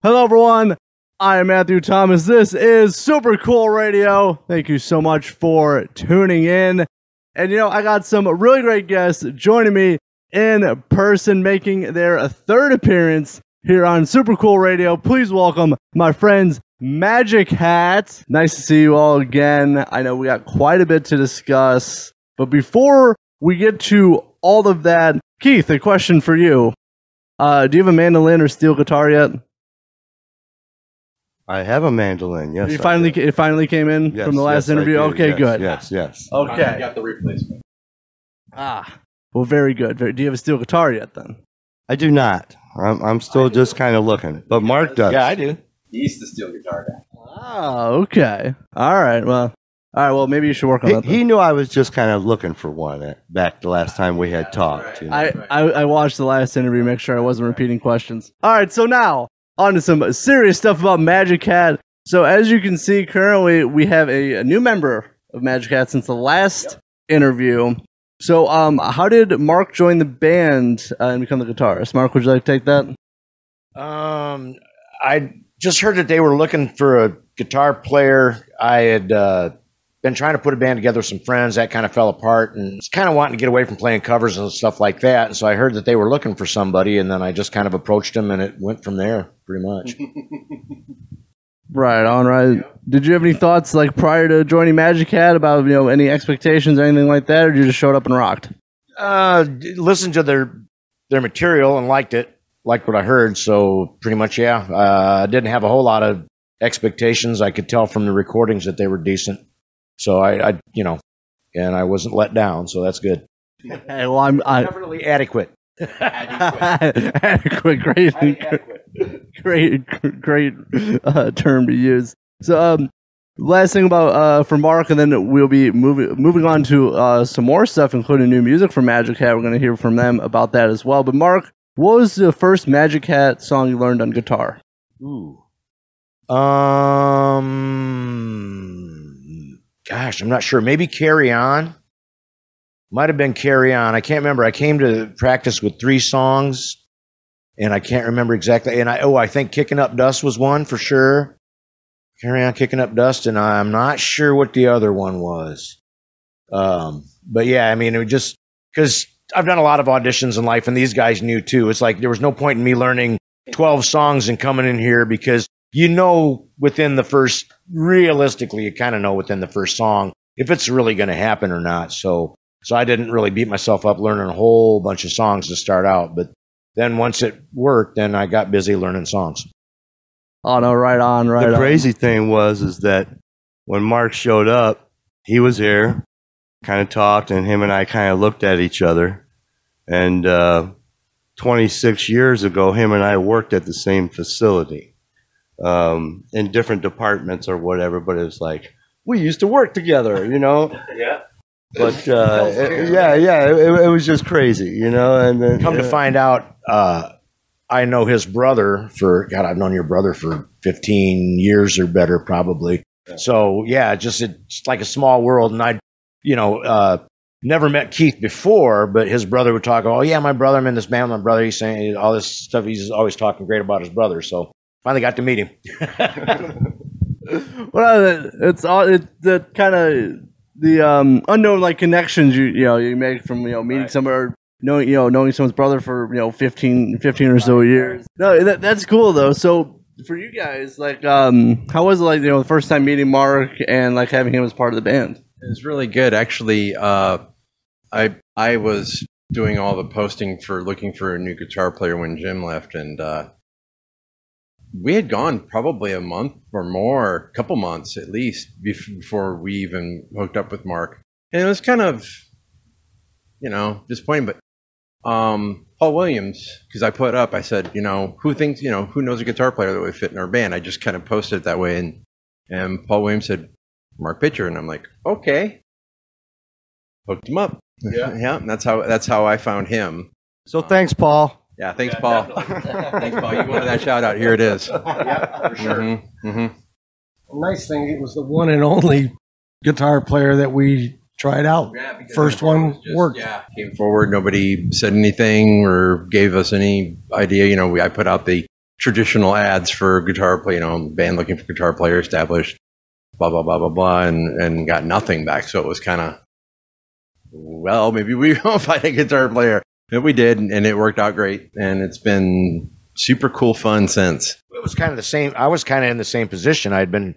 Hello, everyone. I am Matthew Thomas. This is Super Cool Radio. Thank you so much for tuning in. And you know, I got some really great guests joining me in person, making their third appearance here on Super Cool Radio. Please welcome my friends Magic Hat. Nice to see you all again. I know we got quite a bit to discuss, but before we get to all of that, Keith, a question for you. Uh, do you have a mandolin or steel guitar yet? I have a mandolin. Yes, you I finally do. it finally came in Yes, from the last yes, I interview. do. Okay, Yes, good. Yes, yes. Okay. got the replacement. Ah, well, very good. Very, do you have a steel guitar yet? Then I do not. I'm, I'm still just kind of looking, but Mark does. Yeah, I do. He's the steel guitar guy. Ah, okay. All right. Well, all right. Well, maybe you should work on He, that. then. he knew I was just kind of looking for one at, back the last time we had talked. You know? I, I I watched the last interview, make sure I wasn't repeating questions. All right, so now on to some serious stuff about Magic Hat. So as you can see, currently we have a, a new member of Magic Hat since the last interview. So um, how did Mark join the band uh, and become the guitarist? Mark, would you like to take that? Um, I just heard that they were looking for a guitar player. I had uh, been trying to put a band together with some friends. That kind of fell apart, and was kind of wanting to get away from playing covers and stuff like that. And so I heard that they were looking for somebody, and then I just kind of approached them, and it went from there, pretty much. Right on, right. Did you have any thoughts like prior to joining Magic Hat about you know any expectations or anything like that, or you just showed up and rocked? uh, listened to their their material and liked it, liked what I heard. So pretty much, yeah. Uh, I didn't have a whole lot of expectations. I could tell from the recordings that they were decent. So I, I you know, and I wasn't let down. So that's good. Hey, well, I'm I, Definitely adequate. adequate, great, great, great uh, term to use. So, um, last thing about uh, for Mark, and then we'll be moving moving on to uh, some more stuff, including new music from Magic Hat. We're going to hear from them about that as well. But Mark, what was the first Magic Hat song you learned on guitar? Ooh. Um. Gosh, I'm not sure. Maybe Carry On. Might have been Carry On. I can't remember. I came to practice with three songs, and I can't remember exactly. And I oh, I think Kicking Up Dust was one for sure. Carry On, Kicking Up Dust, and I'm not sure what the other one was. Um, but yeah, I mean, it was just because I've done a lot of auditions in life, and these guys knew too. It's like there was no point in me learning 12 songs and coming in here because you know within the first realistically you kind of know within the first song if it's really going to happen or not so so i didn't really beat myself up learning a whole bunch of songs to start out but then once it worked then i got busy learning songs Oh no, right on, right the on. crazy thing was is that when Mark showed up, he was here, kind of talked, and him and I kind of looked at each other. And uh, 26 years ago, him and I worked at the same facility um, in different departments or whatever. But it was like we used to work together, you know. yeah But uh, it- yeah, yeah, it, it was just crazy, you know. And then come to find out uh i know his brother for god i've known your brother for 15 years or better probably so yeah just it's like a small world and i you know uh never met keith before but his brother would talk oh yeah my brother i'm in this band with my brother he's saying all this stuff he's always talking great about his brother so finally got to meet him well, it's all it the kind of the um, unknown like connections you you know you make from you know meeting Right. somewhere knowing you know knowing someone's brother for you know 15, 15 or so years. No, that, that's cool though. So for you guys, like, um, how was it like you know the first time meeting Mark and like having him as part of the band? It was really good, actually. Uh, I I was doing all the posting for looking for a new guitar player when Jim left, and uh, we had gone probably a month or more, a couple months at least, before we even hooked up with Mark. And it was kind of, you know, disappointing. But um, Paul Williams, because I put up, I said, you know, who thinks, you know, who knows a guitar player that would fit in our band? I just kind of posted it that way, and and Paul Williams said, Mark Pitcher, and I'm like, okay. Hooked him up. Yeah. yeah. and That's how that's how I found him. so thanks, Paul. Yeah, thanks, Paul. thanks, Paul. You wanted that shout out. Here it is. yeah, for Mhm, mhm. nice thing, it was the one and only guitar player that we tried out. Yeah, because First everyone one was just- worked. Yeah, came forward. Nobody said anything or gave us any idea. You know, we, I put out the traditional ads for guitar play, you know, band looking for guitar player established, blah blah blah blah blah, and and got nothing back. So it was kind of, well, maybe we won't find a guitar player. But we did, and it worked out great, and it's been super cool fun since. It was kind of the same. I was kind of in the same position. I'd been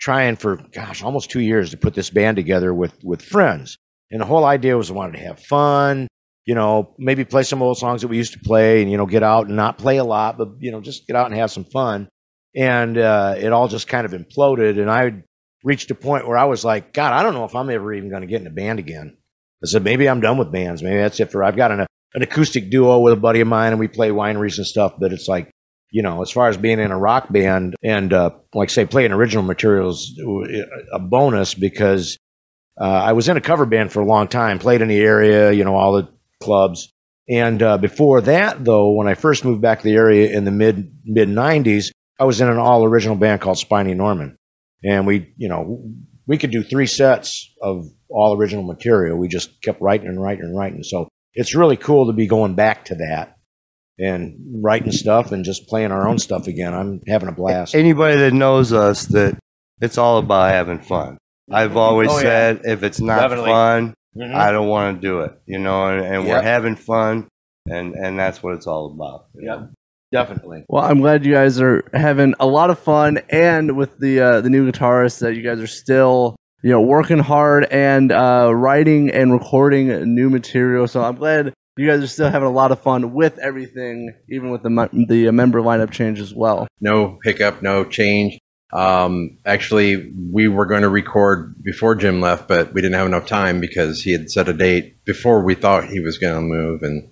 trying for gosh, almost two years to put this band together with with friends, and the whole idea was I wanted to have fun. You know, maybe play some old songs that we used to play, and you know, get out and not play a lot, but you know, just get out and have some fun. And uh, it all just kind of imploded, and I reached a point where I was like, God, I don't know if I'm ever even going to get in a band again. I said, maybe I'm done with bands. Maybe that's it for. I've got an an acoustic duo with a buddy of mine, and we play wineries and stuff. But it's like, you know, as far as being in a rock band and uh, like say playing original materials, a bonus because uh, I was in a cover band for a long time, played in the area, you know, all the clubs. And uh, before that, though, when I first moved back to the area in the mid mid '90s, I was in an all original band called Spiny Norman, and we, you know, we could do three sets of all original material. We just kept writing and writing and writing. So it's really cool to be going back to that and writing stuff and just playing our own stuff again. I'm having a blast. Anybody that knows us, that it's all about having fun. I've always Oh, yeah. said if it's not Definitely. fun, Mhm. I don't want to do it. You know, and, and we're having fun, and and that's what it's all about. Yeah. know? Definitely. Well, I'm glad you guys are having a lot of fun, and with the uh, the new guitarist, that you guys are still you know working hard and uh, writing and recording new material. So I'm glad you guys are still having a lot of fun with everything, even with the the member lineup change as well. no hiccup, no change. Um, actually, we were going to record before Jim left, but we didn't have enough time because he had set a date before we thought he was going to move, and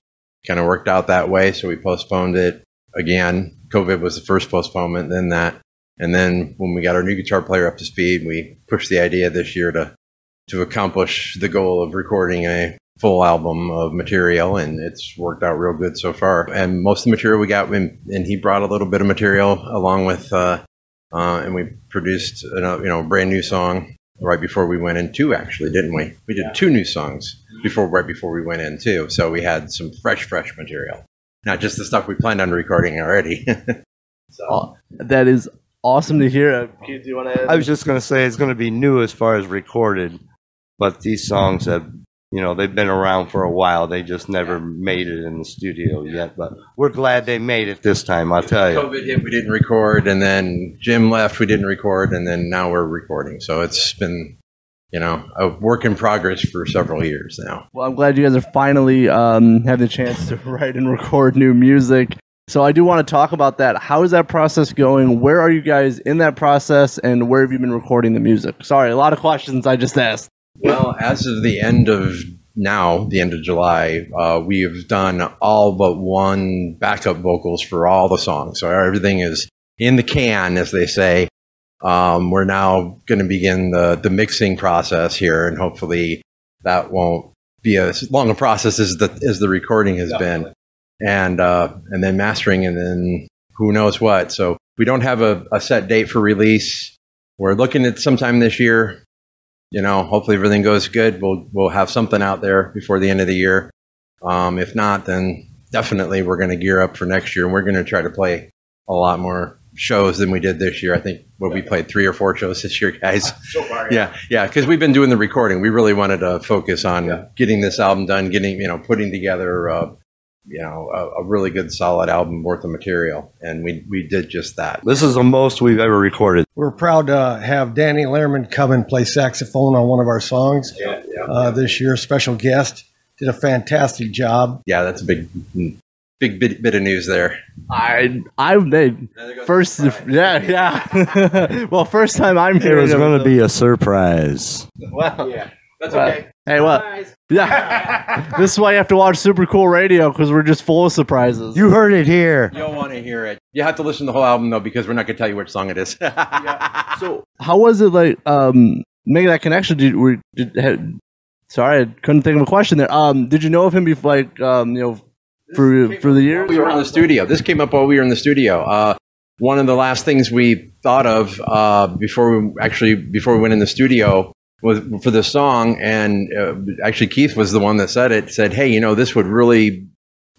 kind of worked out that way. So we postponed it again. COVID was the first postponement, then that, and then when we got our new guitar player up to speed, we pushed the idea this year to to accomplish the goal of recording a full album of material and it's worked out real good so far. And most of the material we got and and he brought a little bit of material along with uh, uh, and we produced a you know a brand new song right before we went in too actually didn't we? We did two new songs before right before we went in too. So we had some fresh fresh material not just the stuff we planned on recording already. So that is awesome to hear. Keith, do you want to? I was just going to say it's going to be new as far as recorded, but these songs have, you know, they've been around for a while. They just never made it in the studio yet, but we're glad they made it this time. I'll tell you. COVID hit, we didn't record, and then Jim left, we didn't record, and then now we're recording. So it's been, you know, a work in progress for several years now. Well, I'm glad you guys are finally um, having the chance to write and record new music. So I do want to talk about that. How is that process going? Where are you guys in that process, and where have you been recording the music? Sorry, a lot of questions I just asked. Well, as of the end of now, the end of July, uh, we have done all but one backup vocals for all the songs. So everything is in the can, as they say. Um, we're now going to begin the, the mixing process here, and hopefully that won't be as long a process as the as the recording has been, and uh, and then mastering, and then who knows what. So we don't have a, a set date for release. We're looking at sometime this year you know, hopefully everything goes good. We'll we'll have something out there before the end of the year. Um, if not, then definitely we're going to gear up for next year, and we're going to try to play a lot more shows than we did this year. I think what we played three or four shows this year, guys. So far, Yeah, yeah, because we've been doing the recording. We really wanted to focus on getting this album done, getting you know, putting together, uh, you know, a, a really good, solid album worth of material, and we we did just that. This is the most we've ever recorded. We're proud to have Danny Lehrman come and play saxophone on one of our songs Yeah, yeah, uh, this year. Special guest did a fantastic job. yeah. That's a big, big bit, bit of news there. I I made first, yeah, yeah. well, first time I'm here. It was going to be a surprise. Well, Yeah. That's Well, okay. Hey, what? Yeah. this is why you have to watch Super Cool Radio because we're just full of surprises. You heard it here. You'll want to hear it. You have to listen to the whole album though, because we're not going to tell you which song it is. yeah. So, how was it like um making that connection? Did we did had, sorry, I couldn't think of a question there. Um, did you know of him before, like um, you know, for for the year, we were in the studio. This came up while we were in the studio. Uh, one of the last things we thought of uh, before we actually before we went in the studio was for the song, and uh, actually Keith was the one that said it. Said, "Hey, you know, this would really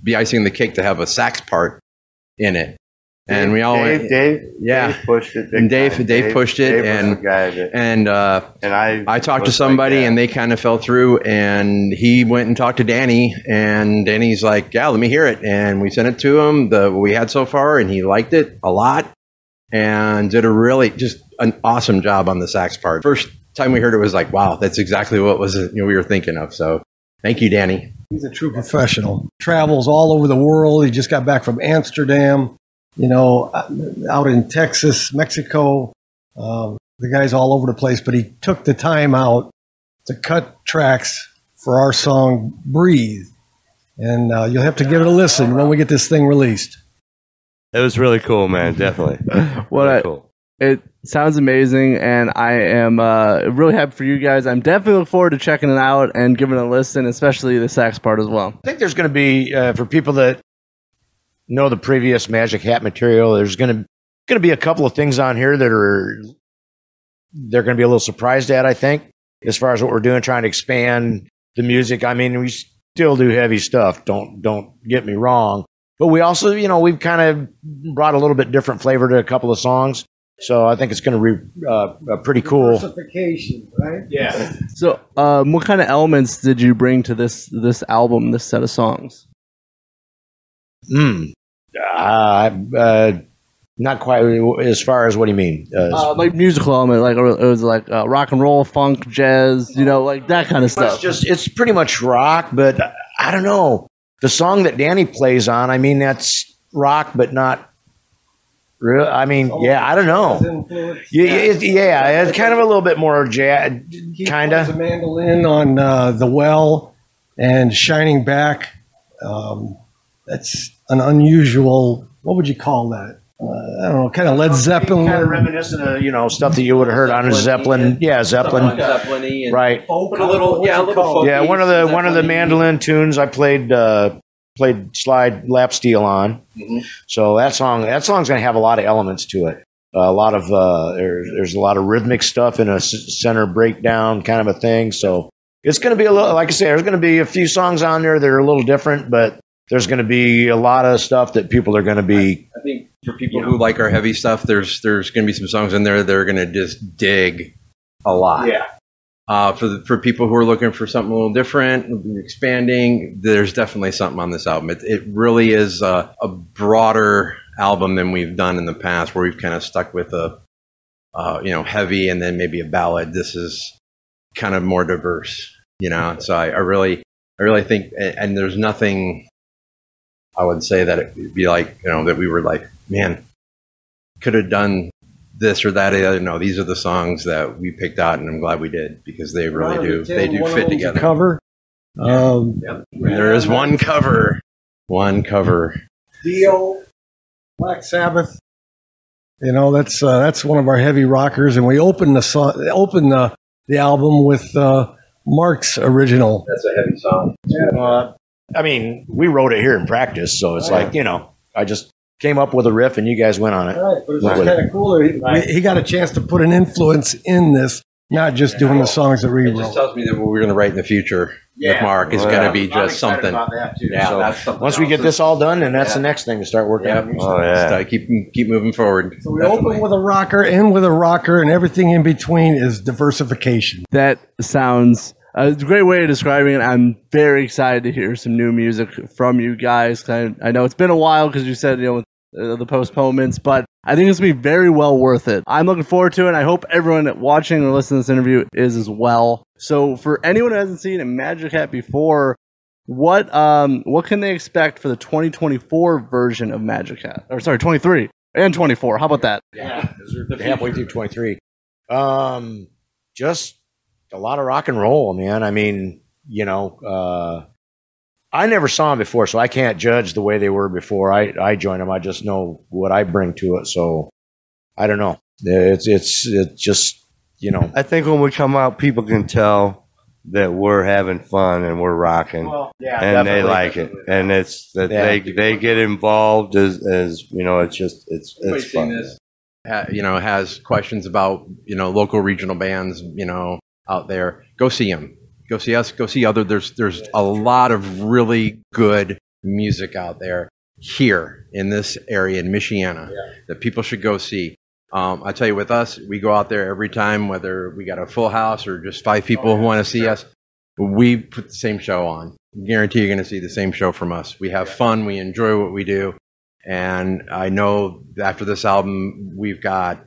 be icing the cake to have a sax part in it." and we all Dave, went, Dave, Yeah. Dave pushed it. And Dave- time. Dave pushed it, Dave and- the guy that, and uh, and I, I talked to was like somebody and they kind of fell through and he went and talked to Danny and Danny's like, yeah, let me hear it. And we sent it to him, the what we had so far, and he liked it a lot and did a really just an awesome job on the sax part. First time we heard it was like, wow, that's exactly what was you know, we were thinking of. So thank you, Danny. He's a true professional. Travels all over the world. He just got back from Amsterdam, you know, out in Texas, Mexico. Um, the guy's all over the place, but he took the time out to cut tracks for our song "Breathe," and uh, you'll have to give it a listen when we get this thing released. It was really cool, man. Definitely. What Really I, cool. It sounds amazing, and I am uh, really happy for you guys. I'm definitely looking forward to checking it out and giving it a listen, especially the sax part as well. I think there's going to be uh, for people that know the previous Magic Hat material. There's going to going to be a couple of things on here that are they're going to be a little surprised at. I think as far as what we're doing, trying to expand the music. I mean, we still do heavy stuff. Don't don't get me wrong, but we also you know we've kind of brought a little bit different flavor to a couple of songs. So I think it's going to be uh, uh, pretty cool. Diversification, right? Yeah. So, um, what kind of elements did you bring to this this album, this set of songs? Hmm. Uh, uh, not quite as far as what do you mean? Uh, Uh, like musical element, like it was like uh, rock and roll, funk, jazz, you know, like that kind of It's stuff. just it's pretty much rock, but I don't know. The song that Danny plays on, I mean, that's rock, but not real. I mean, yeah, I don't know. Yeah, yeah, it's, yeah, it's kind of a little bit more jazz, kind plays a of. mandolin on uh, the well and shining back. Um, that's an unusual. What would you call that? Uh, I don't know, kind of Led Zeppelin. Kind of reminiscent of you know stuff that you would have heard on a Zeppelin. Yeah, Zeppelin. Zeppelin Right. Put a little, yeah, a little Yeah, one of the one of the mandolin tunes I played uh, played slide lap steel on. Mhm. So that song that song's gonna have a lot of elements to it. a lot of uh, there's there's a lot of rhythmic stuff in a s- center breakdown kind of a thing. So it's gonna be a little like I say, there's gonna be a few songs on there that are a little different, but there's gonna be a lot of stuff that people are gonna be. I think for people who like our heavy stuff, there's there's going to be some songs in there that are going to just dig a lot. Yeah. Uh, for the, for people who are looking for something a little different, expanding, there's definitely something on this album. It, it really is a, a broader album than we've done in the past, where we've kind of stuck with a uh, you know heavy and then maybe a ballad. This is kind of more diverse, you know. So I, I really I really think, and, and there's nothing I would say that it would be like, you know, that we were like, man, could have done this or that. or the other. No, these are the songs that we picked out, and I'm glad we did because they really do. They do fit together. Cover. Um, There is one cover, one cover. Dio, Black Sabbath. You know that's uh, that's one of our heavy rockers, and we opened the song, opened the the album with uh, Mark's original. That's a heavy song. Uh, I mean, we wrote it here in practice, so it's like you know, I just came up with a riff and you guys went on it. Right, but it's Right. kind of cool. He, we- he got a chance to put an influence in this, not just doing the songs that we It just wrote. tells me that what we're going to write in the future with Mark is Yeah. going to be just something. that too. Yeah, so that's something once we get this all done, then that's Yeah. the next thing to start working Yep. on. Oh yeah. So keep keep moving forward. So we open with a rocker, end with a rocker, and everything in between is diversification. That sounds uh, it's a great way of describing it. I'm very excited to hear some new music from you guys. I, I know it's been a while because you said you know uh, the postponements, but I think it's gonna be very well worth it. I'm looking forward to it. I hope everyone watching or listening to this interview is as well. So for anyone who hasn't seen a Magic Hat before, what um what can they expect for the 2024 version of Magic Hat? Or sorry, 23 and 24. How about that? Yeah, halfway through 23. Um, just a lot of rock and roll, man. I mean, you know, uh, I never saw them before, so I can't judge the way they were before I, I joined them. I just know what I bring to it. So I don't know. It's, it's, it's just, you know, I think when we come out, people can tell that we're having fun and we're rocking, yeah, and they like it, and it's that Yeah. they they get involved as as you know. It's just it's Everybody it's fun. this, ha, you know, has questions about you know local regional bands, you know, out there. Go see them. Go see us. Go see other. There's there's a lot of really good music out there, here in this area in Michiana that people should go see. Um, I tell you, with us, we go out there every time, whether we got a full house or just five people who want to see us. We put the same show on. Guarantee you're going to see the same show from us. We have fun. We enjoy what we do. And I know after this album, we've got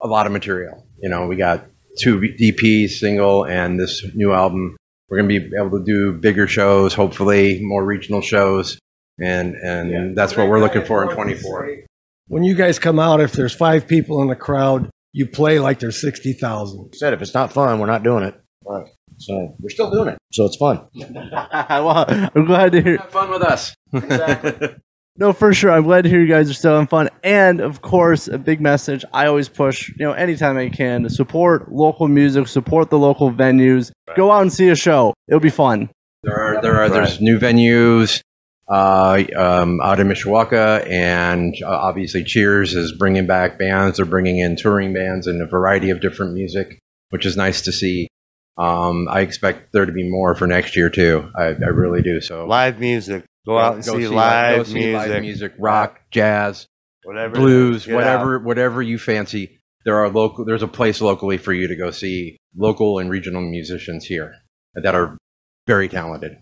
a lot of material. You know, we got two EPs, single, and this new album. We're going to be able to do bigger shows, hopefully more regional shows, and and that's what we're looking for in 24. When you guys come out, if there's five people in the crowd, you play like there's 60,000. Said if it's not fun, we're not doing it. Right. So we're still doing it. So it's fun. well, I'm glad to hear. Have fun with us. No, for sure. I'm glad to hear you guys are still having fun. And of course, a big message I always push, you know, anytime I can, to support local music, support the local venues. Go out and see a show. It'll be fun. There are there are there's new venues uh, um, out in Mishawaka, and uh, obviously Cheers is bringing back bands. They're bringing in touring bands and a variety of different music, which is nice to see. Um, I expect there to be more for next year too. I, I really do. So Live music. Go out and Go see, go live, see music, live music, rock, jazz, whatever. blues, Get out. whatever whatever you fancy. There are local. There's a place locally for you to go see local and regional musicians here that are very talented.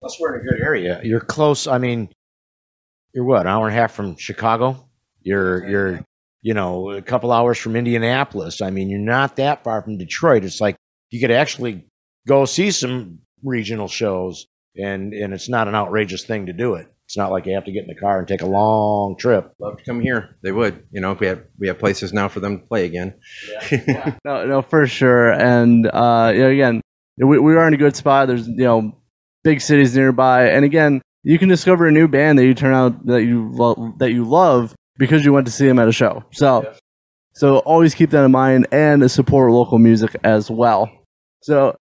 Plus, we're in a good area. You're close. I mean, you're what, an hour and a half from Chicago? You're, you're, you know, a couple hours from Indianapolis. I mean, you're not that far from Detroit. It's like you could actually go see some regional shows, and and it's not an outrageous thing to do it. It's not like you have to get in the car and take a long trip. Love to come here. They would. You know, if we have we have places now for them to play again. No, no, for sure. And uh, you know, again, we, we are in a good spot. There's you know big cities nearby, and again, you can discover a new band that you turn out that you lo- that you love because you went to see them at a show. So, so always keep that in mind and support local music as well. So,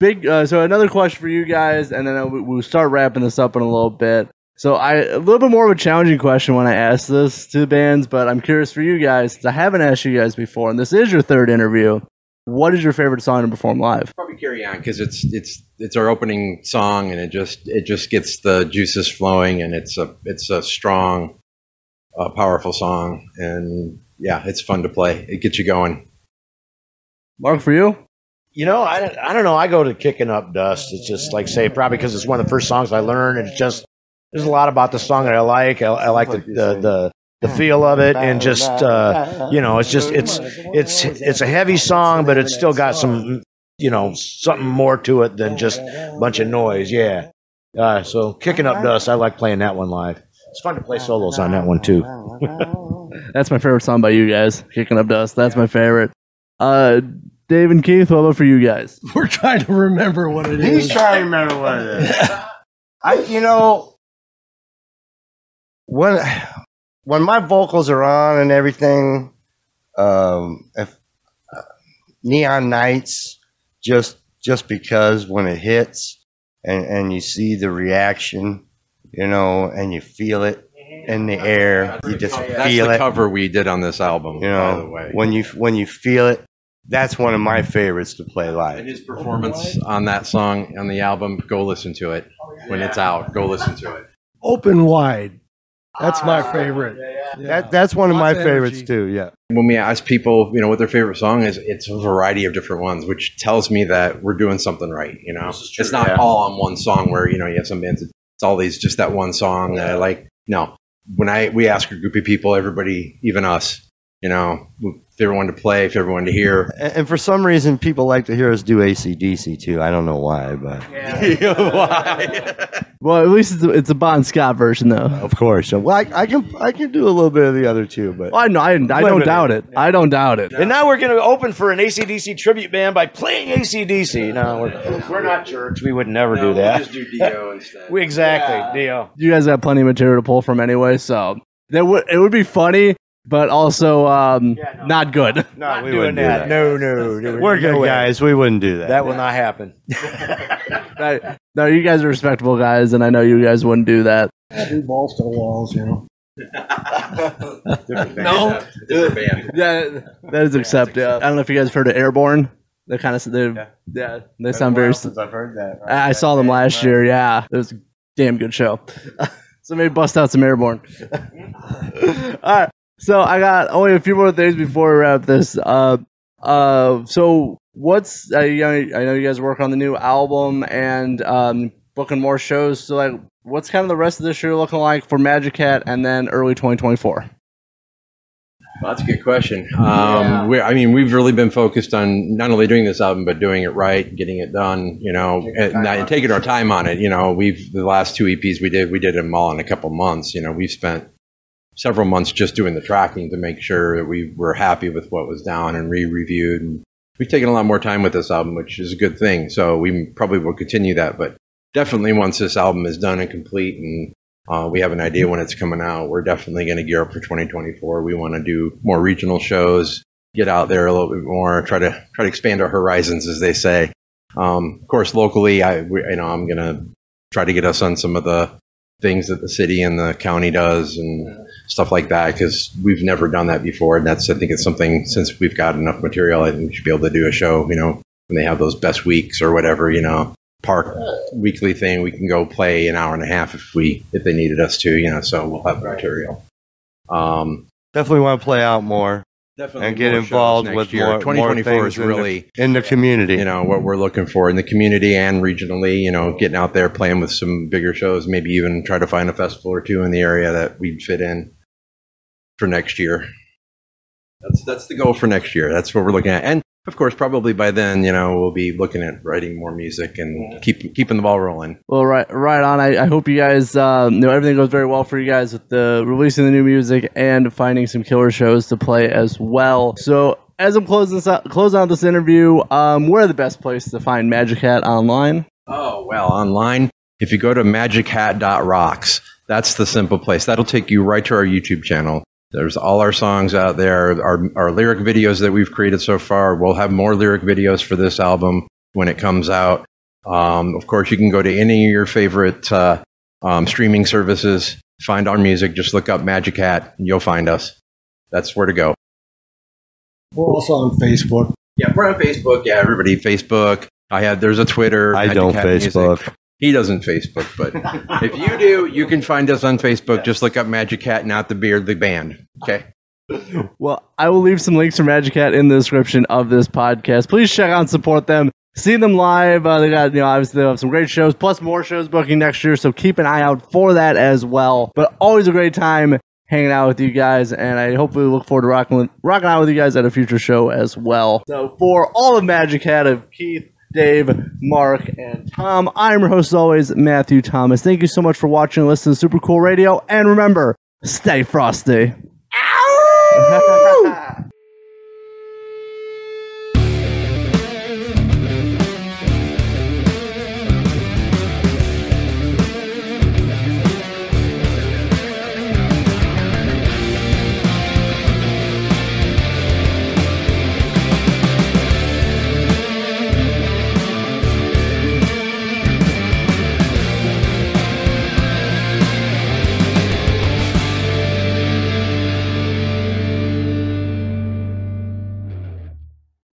big. Uh, so another question for you guys, and then we- we'll start wrapping this up in a little bit. So I a little bit more of a challenging question when I ask this to the bands, but I'm curious for you guys. since I haven't asked you guys before, and this is your third interview. What is your favorite song to perform live? Probably carry on because it's it's it's our opening song and it just it just gets the juices flowing and it's a it's a strong, uh, powerful song and yeah, it's fun to play. It gets you going. Mark, for you? You know, I, don't- I don't know. I go to Kicking Up Dust. It's just like say probably because it's one of the first songs I learned, and it's just there's a lot about the song that I like. I, I like the, the the the feel of it, and just uh, you know, it's just it's it's it's a heavy song, but it's still got some you know something more to it than just a bunch of noise. Yeah. Uh, so Kicking Up Dust, I like playing that one live. It's fun to play solos on that one too. That's my favorite song by you guys. Kicking up dust. That's my favorite. Uh, Dave and Keith, what about for you guys? We're trying to remember what it He's is. trying to remember what it is. I, you know, when when my vocals are on and everything, um, if uh, Neon Knights, just just because when it hits and and you see the reaction, you know, and you feel it in the air, you just That's feel the it. cover we did on this album. You by the know, way. when you when you feel it, that's one of my favorites to play live. And live. his performance on that song on the album, go listen to it when it's out. Go listen to it. Open wide. That's my favorite. Yeah. That that's one of my Lots of favorites energy. too. Yeah. When we ask people, you know, what their favorite song is, it's a variety of different ones, which tells me that we're doing something right. You know, it's not yeah. all on one song where you know you have some bands. that It's all these just that one song that I like. No, when I we ask a group of people, everybody, even us, you know, if everyone to play, if everyone to hear, And, and for some reason, people like to hear us do ACDC too. I don't know why, but why? Well, at least it's a, it's a Bon Scott version, though. of course. Well, I, I can I can do a little bit of the other two, but Well, I know, I, I don't Limited. doubt it. I don't doubt it. And now we're going to open for an ACDC tribute band by playing ACDC. No, we're, we're not church. We would never do that. Just do Dio instead. We exactly, Dio. You guys have plenty of material to pull from anyway, so that would it would be funny, but also um, not good. no, Not we doing wouldn't do that. that. No, no, no. We're no good way. guys. We wouldn't do that. That will not happen. I- no, you guys are respectable guys, and I know you guys wouldn't do that. Do balls to the walls, you know. no, different band. Yeah, that is Accept. Yeah. I don't know if you guys have heard of Airborne. They kind of they yeah. they sound very. Since I've heard that. I I saw them last year. Yeah, it was a damn good show. Somebody bust out some Airborne. All right. So I got only a few more things before we wrap this. Uh, uh, so what's uh, you know, I know you guys work on the new album and um, booking more shows. So like, what's kind of the rest of this year looking like for Magic Hat and then early 2024? Well, that's a good question. Um, we, I mean, we've really been focused on not only doing this album, but doing it right, getting it done, you know, and, and taking our time on it. You know, we've, the last two EPs we did, we did them all in a couple months. You know, we've spent several months just doing the tracking to make sure that we were happy with what was down and re-reviewed. And we've taken a lot more time with this album, which is a good thing. So we probably will continue that, but definitely once this album is done and complete and uh, we have an idea when it's coming out. We're definitely going to gear up for 2024. We want to do more regional shows, get out there a little bit more, try to try to expand our horizons, as they say. Um, of course, locally, I we, you know I'm going to try to get us on some of the things that the city and the county does and stuff like that because we've never done that before. And that's I think it's something since we've got enough material, I think we should be able to do a show. You know, when they have those best weeks or whatever. You know, park weekly thing. We can go play an hour and a half if we if they needed us to, you know. So we'll have the material. Um, Definitely want to play out more definitely and get involved with year. more, more 2024 things is in the- really in the community. you know what we're looking for in the community and regionally. You know, getting out there playing with some bigger shows, maybe even try to find a festival or two in the area that we'd fit in for next year. That's that's the goal for next year. That's what we're looking at, and of course, probably by then, you know, we'll be looking at writing more music and keep keeping the ball rolling. Well, right, right on. I, I hope you guys, you know, everything goes very well for you guys with the releasing the new music and finding some killer shows to play as well. So, as I'm closing this out, closing out this interview, um, where are the best place to find Magic Hat online? Oh, well, online, if you go to magichat.rocks, that's the simple place. That'll take you right to our YouTube channel. There's all our songs out there, our, our lyric videos that we've created so far. We'll have more lyric videos for this album when it comes out. Um, of course, you can go to any of your favorite uh, um, streaming services, find our music, just look up Magic Hat, and you'll find us. That's where to go. We're also on Facebook. Yeah, we're on Facebook. Yeah, everybody, Facebook. I have. There's a Twitter. I Magic don't Hat Music. He doesn't Facebook, but if you do, you can find us on Facebook. Just look up Magic Hat, not the beard, the band. Okay. Well, I will leave some links for Magic Hat in the description of this podcast. Please check out and support them. See them live. Uh, they got, you know, obviously they have some great shows, plus more shows booking next year. So keep an eye out for that as well. But always a great time hanging out with you guys, and I hopefully look forward to rocking with, rocking out with you guys at a future show as well. So for all of Magic Hat of Keith, Dave, Mark, and Tom, I'm your host as always, Matthew Thomas. Thank you so much for watching and listening to Super Cool Radio, and remember, stay frosty. Ow!